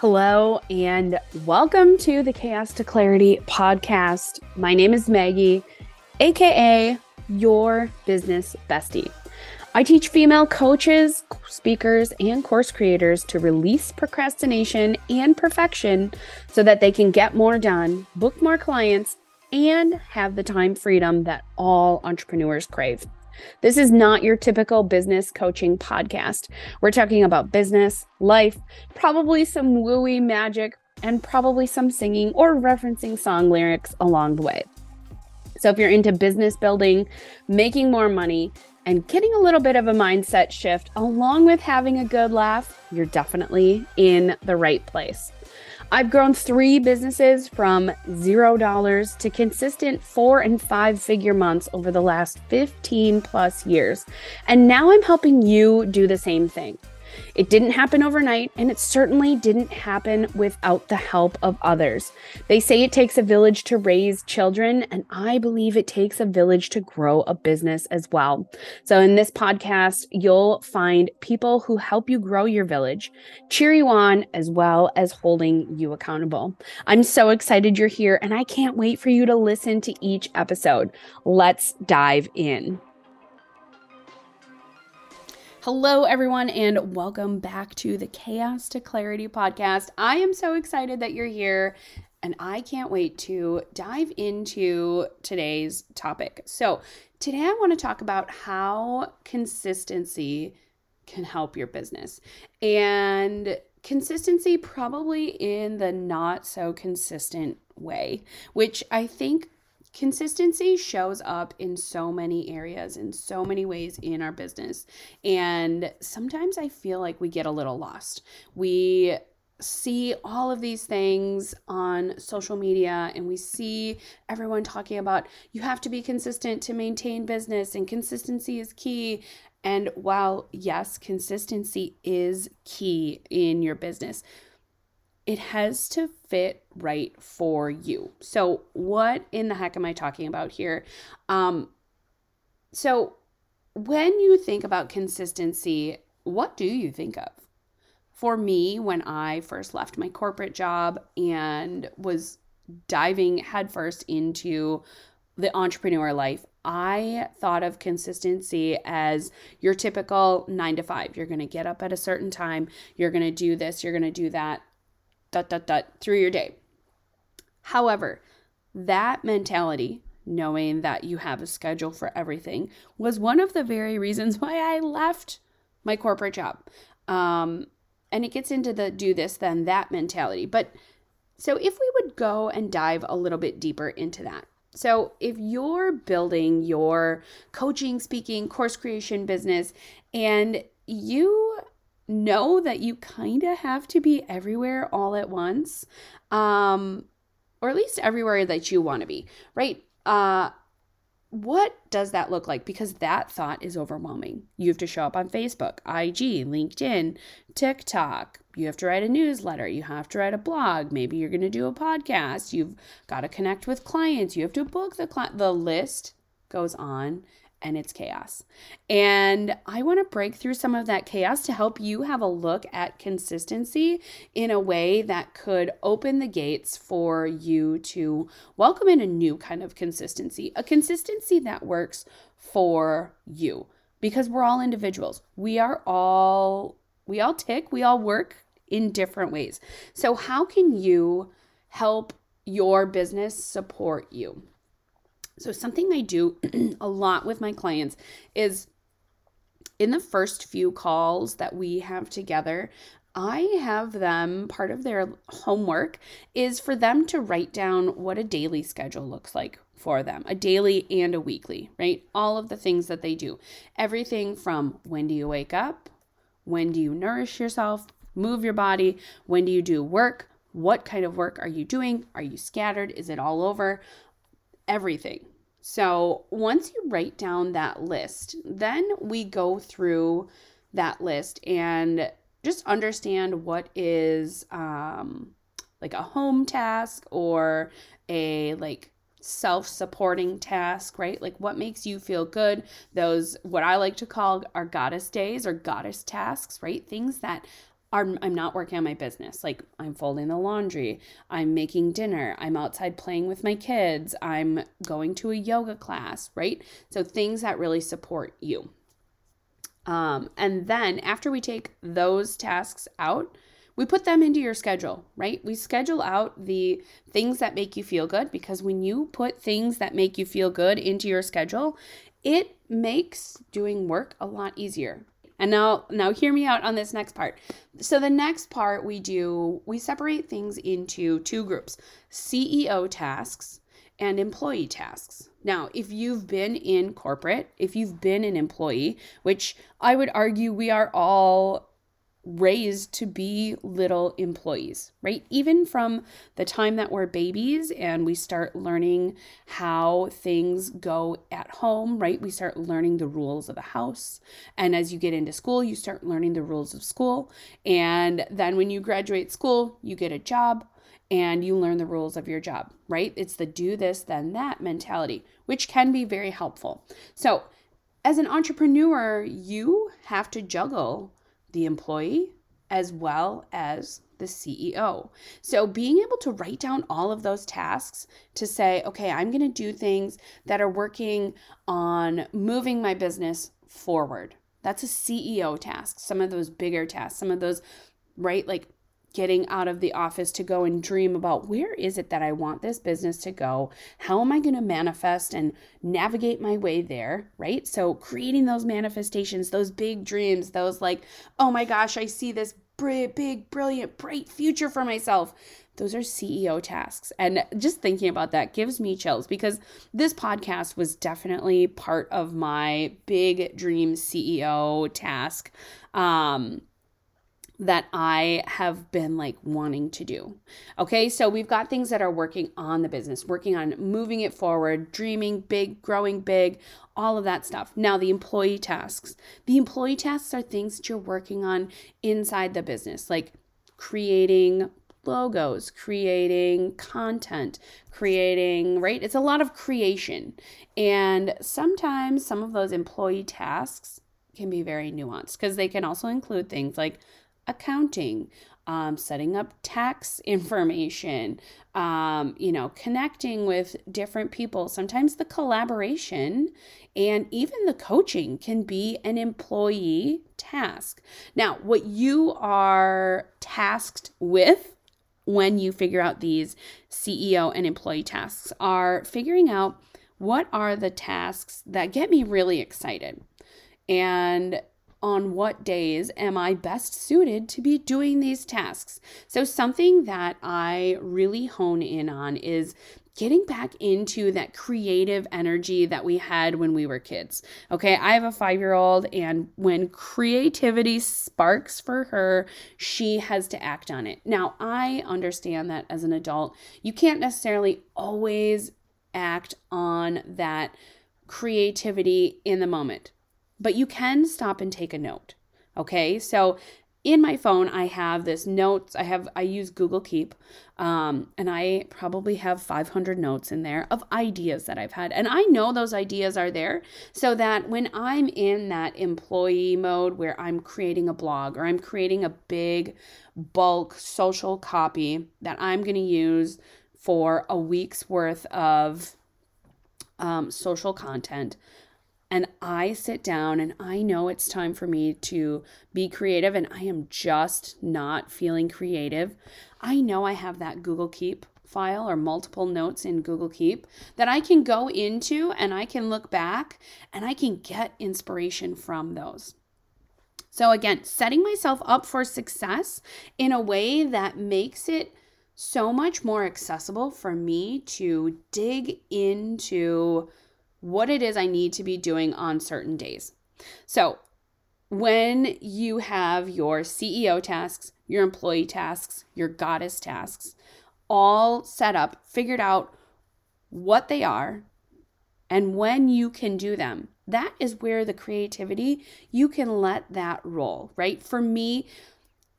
Hello, and welcome to the Chaos to Clarity podcast. My name is Maggie, aka your business bestie. I teach female coaches, speakers, and course creators to release procrastination and perfection so that they can get more done, book more clients, and have the time freedom that all entrepreneurs crave. This is not your typical business coaching podcast. We're talking about business, life, probably some wooey magic, and probably some singing or referencing song lyrics along the way. So, if you're into business building, making more money, and getting a little bit of a mindset shift along with having a good laugh, you're definitely in the right place. I've grown three businesses from zero dollars to consistent four and five figure months over the last 15 plus years. And now I'm helping you do the same thing. It didn't happen overnight, and it certainly didn't happen without the help of others. They say it takes a village to raise children, and I believe it takes a village to grow a business as well. So, in this podcast, you'll find people who help you grow your village, cheer you on, as well as holding you accountable. I'm so excited you're here, and I can't wait for you to listen to each episode. Let's dive in. Hello, everyone, and welcome back to the Chaos to Clarity podcast. I am so excited that you're here, and I can't wait to dive into today's topic. So, today I want to talk about how consistency can help your business, and consistency probably in the not so consistent way, which I think consistency shows up in so many areas in so many ways in our business. And sometimes i feel like we get a little lost. We see all of these things on social media and we see everyone talking about you have to be consistent to maintain business and consistency is key. And while yes consistency is key in your business it has to fit right for you. So, what in the heck am I talking about here? Um, so, when you think about consistency, what do you think of? For me, when I first left my corporate job and was diving headfirst into the entrepreneur life, I thought of consistency as your typical nine to five. You're going to get up at a certain time, you're going to do this, you're going to do that dot, dot, dot, through your day. However, that mentality, knowing that you have a schedule for everything, was one of the very reasons why I left my corporate job. Um, and it gets into the do this, then that mentality. But so if we would go and dive a little bit deeper into that. So, if you're building your coaching, speaking, course creation business, and you know that you kind of have to be everywhere all at once um or at least everywhere that you want to be right? Uh what does that look like? Because that thought is overwhelming. You have to show up on facebook ig linkedin tiktok. You have to write a newsletter. You have to write a blog. Maybe you're going to do a podcast. You've got to connect with clients. You have to book the cli- the list goes on and it's chaos. And I want to break through some of that chaos to help you have a look at consistency in a way that could open the gates for you to welcome in a new kind of consistency, a consistency that works for you because we're all individuals. We are all we all tick, we all work in different ways. So how can you help your business support you? So, something I do a lot with my clients is in the first few calls that we have together, I have them, part of their homework is for them to write down what a daily schedule looks like for them a daily and a weekly, right? All of the things that they do. Everything from when do you wake up? When do you nourish yourself? Move your body? When do you do work? What kind of work are you doing? Are you scattered? Is it all over? Everything. So once you write down that list, then we go through that list and just understand what is um, like a home task or a like self-supporting task, right? Like what makes you feel good? Those what I like to call our goddess days or goddess tasks, right? Things that I'm, I'm not working on my business. Like I'm folding the laundry, I'm making dinner, I'm outside playing with my kids, I'm going to a yoga class, right? So things that really support you. Um, and then after we take those tasks out, we put them into your schedule, right? We schedule out the things that make you feel good because when you put things that make you feel good into your schedule, it makes doing work a lot easier. And now now hear me out on this next part. So the next part we do we separate things into two groups. CEO tasks and employee tasks. Now, if you've been in corporate, if you've been an employee, which I would argue we are all raised to be little employees, right? Even from the time that we're babies and we start learning how things go at home, right? We start learning the rules of the house. And as you get into school, you start learning the rules of school. And then when you graduate school, you get a job and you learn the rules of your job, right? It's the do this, then that mentality, which can be very helpful. So, as an entrepreneur, you have to juggle the employee as well as the CEO. So, being able to write down all of those tasks to say, okay, I'm going to do things that are working on moving my business forward. That's a CEO task. Some of those bigger tasks, some of those, right, like getting out of the office to go and dream about where is it that I want this business to go? How am I going to manifest and navigate my way there, right? So creating those manifestations, those big dreams, those like, oh my gosh, I see this big, brilliant, bright future for myself. Those are CEO tasks. And just thinking about that gives me chills because this podcast was definitely part of my big dream CEO task. Um, that I have been like wanting to do. Okay, so we've got things that are working on the business, working on moving it forward, dreaming big, growing big, all of that stuff. Now, the employee tasks. The employee tasks are things that you're working on inside the business, like creating logos, creating content, creating, right? It's a lot of creation. And sometimes some of those employee tasks can be very nuanced because they can also include things like accounting, um, setting up tax information, um, you know, connecting with different people. Sometimes the collaboration and even the coaching can be an employee task. Now, what you are tasked with when you figure out these CEO and employee tasks are figuring out what are the tasks that get me really excited. And on what days am I best suited to be doing these tasks. So, something that I really hone in on is getting back into that creative energy that we had when we were kids. Okay, I have a five year old, and when creativity sparks for her, she has to act on it. Now, I understand that as an adult, you can't necessarily always act on that creativity in the moment but you can stop and take a note. Okay, so in my phone i have this notes i have i use google keep um, and i probably have 500 notes in there of ideas that i've had and i know those ideas are there so that when i'm in that employee mode where i'm creating a blog or i'm creating a big bulk social copy that i'm going to use for a week's worth of um, social content and I sit down and I know it's time for me to be creative and I am just not feeling creative, I know I have that Google Keep file or multiple notes in Google Keep that I can go into and I can look back and I can get inspiration from those. So, again, setting myself up for success in a way that makes it so much more accessible for me to dig into what it is I need to be doing on certain days. So, when you have your CEO tasks, your employee tasks, your goddess tasks all set up, figured out what they are, and when you can do them, that is where the creativity, you can let that roll, right? For me,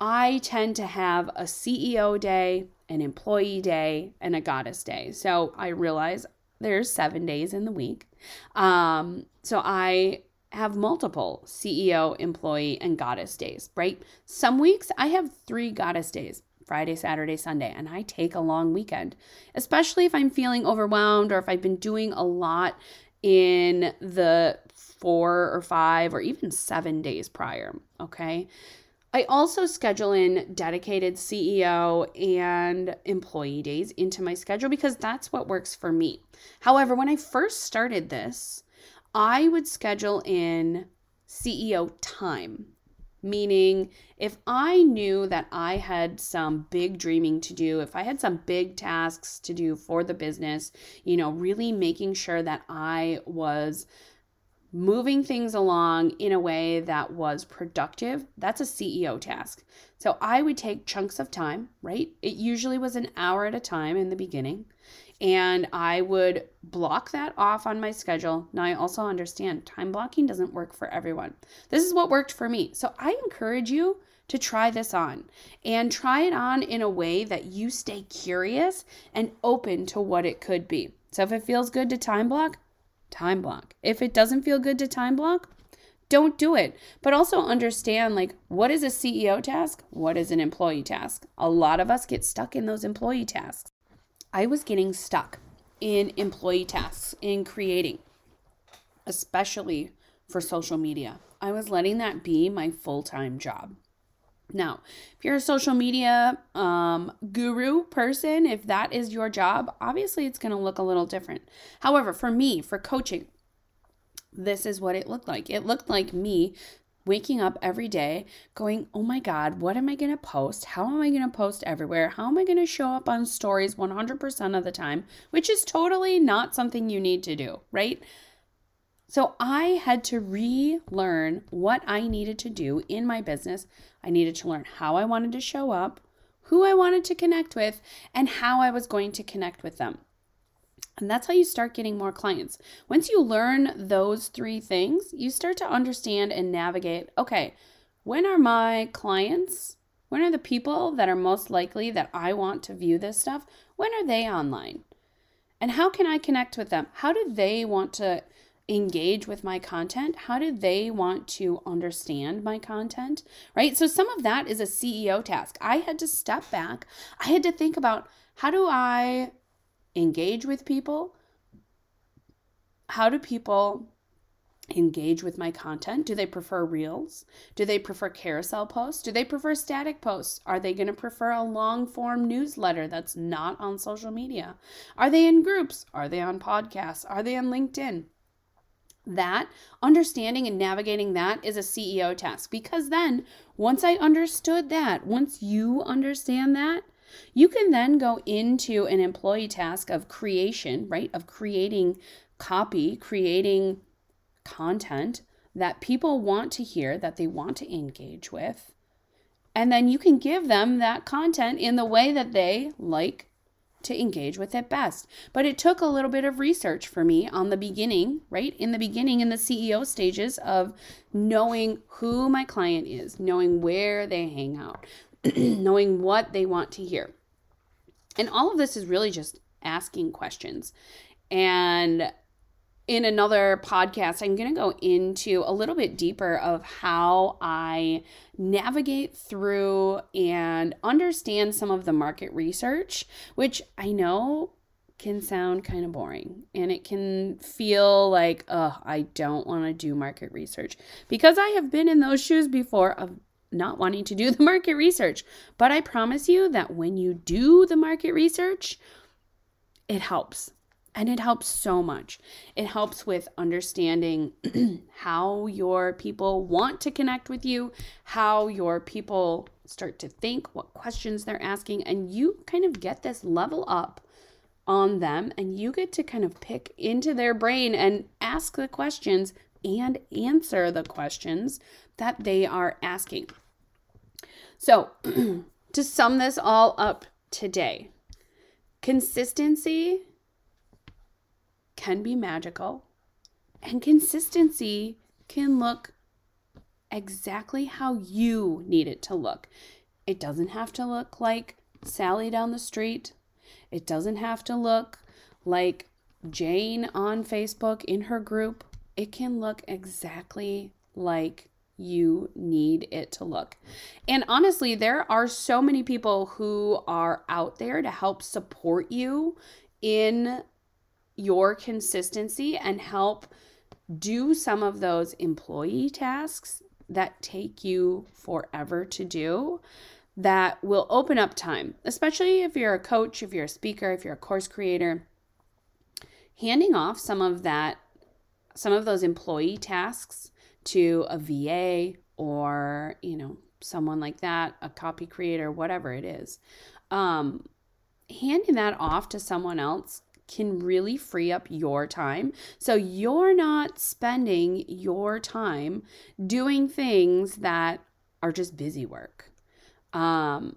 I tend to have a CEO day, an employee day, and a goddess day. So I realize there's seven days in the week. Um, so I have multiple CEO, employee, and goddess days, right? Some weeks I have three goddess days. Friday, Saturday, Sunday, and I take a long weekend, especially if I'm feeling overwhelmed or if I've been doing a lot in the four or five or even seven days prior. Okay. I also schedule in dedicated CEO and employee days into my schedule because that's what works for me. However, when I first started this, I would schedule in CEO time, meaning if I knew that I had some big dreaming to do, if I had some big tasks to do for the business, you know, really making sure that I was moving things along in a way that was productive, that's a CEO task. So I would take chunks of time, right? It usually was an hour at a time in the beginning. And I would block that off on my schedule. Now, I also understand time blocking doesn't work for everyone. This is what worked for me. So I encourage you to try this on and try it on in a way that you stay curious and open to what it could be. So if it feels good to time block, time block. If it doesn't feel good to time block, don't do it. But also understand like what is a CEO task? What is an employee task? A lot of us get stuck in those employee tasks. I was getting stuck in employee tasks in creating, especially for social media. I was letting that be my full-time job. Now, if you're a social media um, guru person, if that is your job, obviously it's going to look a little different. However, for me, for coaching, this is what it looked like. It looked like me waking up every day going, oh my God, what am I going to post? How am I going to post everywhere? How am I going to show up on stories 100% of the time? Which is totally not something you need to do, right? So I had to relearn what I needed to do in my business. I needed to learn how I wanted to show up, who I wanted to connect with, and how I was going to connect with them. And that's how you start getting more clients. Once you learn those three things, you start to understand and navigate okay, when are my clients? When are the people that are most likely that I want to view this stuff? When are they online? And how can I connect with them? How do they want to engage with my content? How do they want to understand my content? Right? So, some of that is a CEO task. I had to step back. I had to think about how do I engage with people? How do people engage with my content? Do they prefer reels? Do they prefer carousel posts? Do they prefer static posts? Are they going to prefer a long form newsletter that's not on social media? Are they in groups? Are they on podcasts? Are they on LinkedIn? That understanding and navigating that is a CEO task because then once I understood that, once you understand that, you can then go into an employee task of creation, right? Of creating copy, creating content that people want to hear, that they want to engage with. And then you can give them that content in the way that they like to engage with it best. But it took a little bit of research for me on the beginning, right? In the beginning, in the CEO stages of knowing who my client is, knowing where they hang out, knowing what they want to hear. And all of this is really just asking questions. And in another podcast, I'm going to go into a little bit deeper of how I navigate through and understand some of the market research, which I know can sound kind of boring and it can feel like, oh, I don't want to do market research because I have been in those shoes before of not wanting to do the market research. But I promise you that when you do the market research, it helps and it helps so much. It helps with understanding how your people want to connect with you, how your people start to think, what questions they're asking, and you kind of get this level up on them and you get to kind of pick into their brain and ask the questions and answer the questions that they are asking. So, to sum this all up today, consistency can be magical, and consistency can look exactly how you need it to look. It doesn't have to look like Sally down the street. It doesn't have to look like Jane on Facebook in her group. it can look exactly like you need it to look. And honestly, there are so many people who are out there to help support you in your consistency and help do some of those employee tasks that take you forever to do that will open up time, especially if you're a coach, if you're a speaker, if you're a course creator. Handing off some of that, some of those employee tasks to a VA or, you know, someone like that, a copy creator, whatever it is. Um, handing that off to someone else can really free up your time. So you're not spending your time doing things that are just busy work. Um,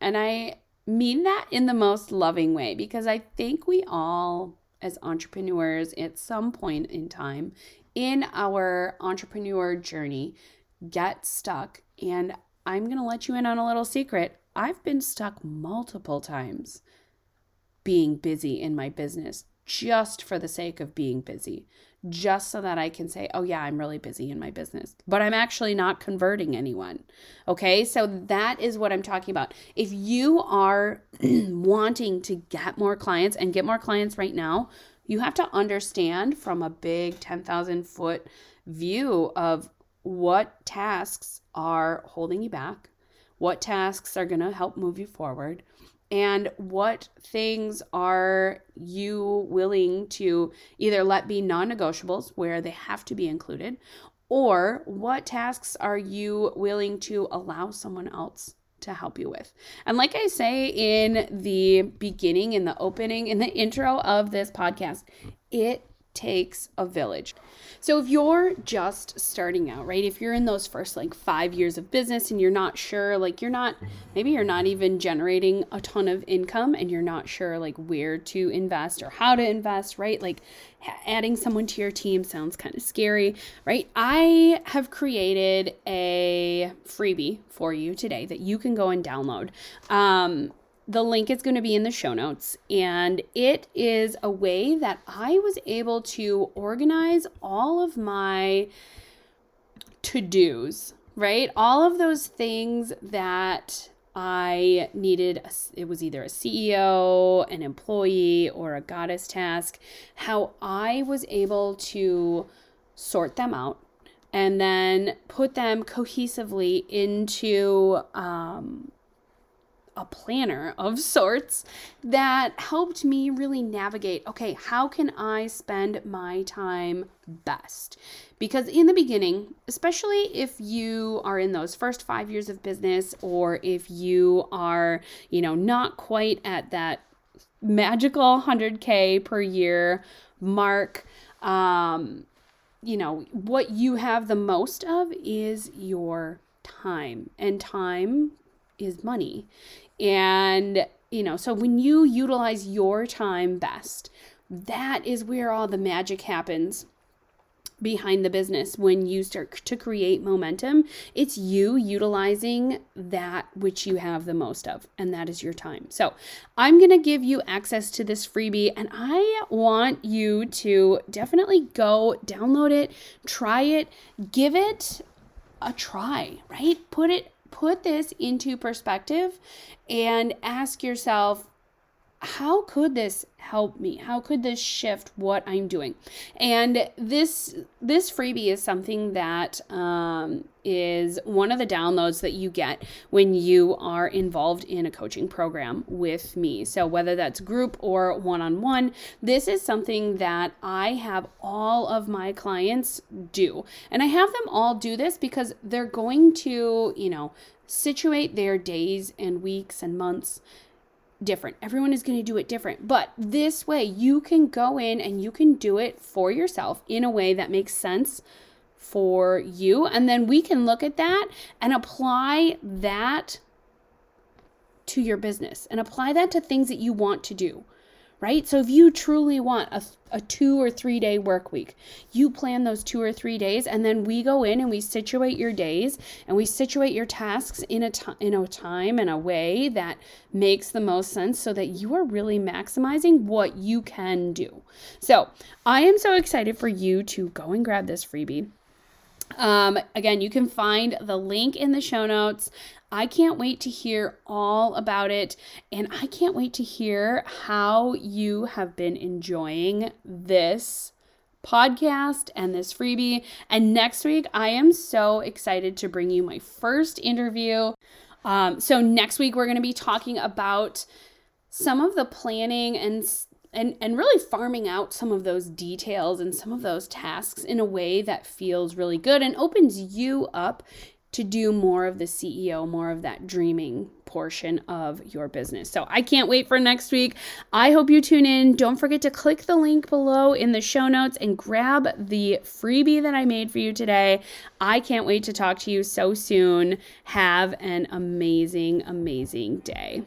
and I mean that in the most loving way because I think we all, as entrepreneurs, at some point in time in our entrepreneur journey, get stuck. And I'm going to let you in on a little secret. I've been stuck multiple times being busy in my business just for the sake of being busy, just so that I can say, oh, yeah, I'm really busy in my business, but I'm actually not converting anyone. Okay, so that is what I'm talking about. If you are wanting to get more clients and get more clients right now, you have to understand from a big 10,000 foot view of what tasks are holding you back, what tasks are going to help move you forward, and what things are you willing to either let be non negotiables where they have to be included, or what tasks are you willing to allow someone else to help you with. And like I say in the beginning, in the opening, in the intro of this podcast, it takes a village. So if you're just starting out, right? If you're in those first like 5 years of business and you're not sure, like you're not maybe you're not even generating a ton of income and you're not sure like where to invest or how to invest, right? Like adding someone to your team sounds kind of scary, right? I have created a freebie for you today that you can go and download. Um, the link is going to be in the show notes, and it is a way that I was able to organize all of my to dos, right? All of those things that I needed, it was either a CEO, an employee, or a goddess task, how I was able to sort them out and then put them cohesively into um, a planner of sorts that helped me really navigate okay, how can I spend my time best? Because in the beginning, especially if you are in those first five years of business or if you are, you know, not quite at that magical 100K per year mark, um, you know, what you have the most of is your time. And time is money. And, you know, so when you utilize your time best, that is where all the magic happens behind the business. When you start to create momentum it's you utilizing that which you have the most of and that is your time. So i'm going to give you access to this freebie and i want you to definitely go download it try it give it a try right? Put it put this into perspective and ask yourself, how could this help me? How could this shift what i'm doing? And this this freebie is something that um, is one of the downloads that you get when you are involved in a coaching program with me. So whether that's group or one-on-one this is something that i have all of my clients do. And i have them all do this because they're going to you know situate their days and weeks and months different. Everyone is going to do it different. But this way, you can go in and you can do it for yourself in a way that makes sense for you. And then we can look at that and apply that to your business and apply that to things that you want to do. Right? So if you truly want a, a two or three day work week, you plan those two or three days, and then we go in and we situate your days and we situate your tasks in a, t- in a time and a way that makes the most sense so that you are really maximizing what you can do. So I am so excited for you to go and grab this freebie. Um, again, you can find the link in the show notes. I can't wait to hear all about it. And I can't wait to hear how you have been enjoying this podcast and this freebie. And next week, I am so excited to bring you my first interview. Um, so, next week, we're going to be talking about some of the planning and and and really farming out some of those details and some of those tasks in a way that feels really good and opens you up to do more of the CEO, more of that dreaming portion of your business. So I can't wait for next week. I hope you tune in. Don't forget to click the link below in the show notes and grab the freebie that I made for you today. I can't wait to talk to you so soon. Have an amazing, amazing day.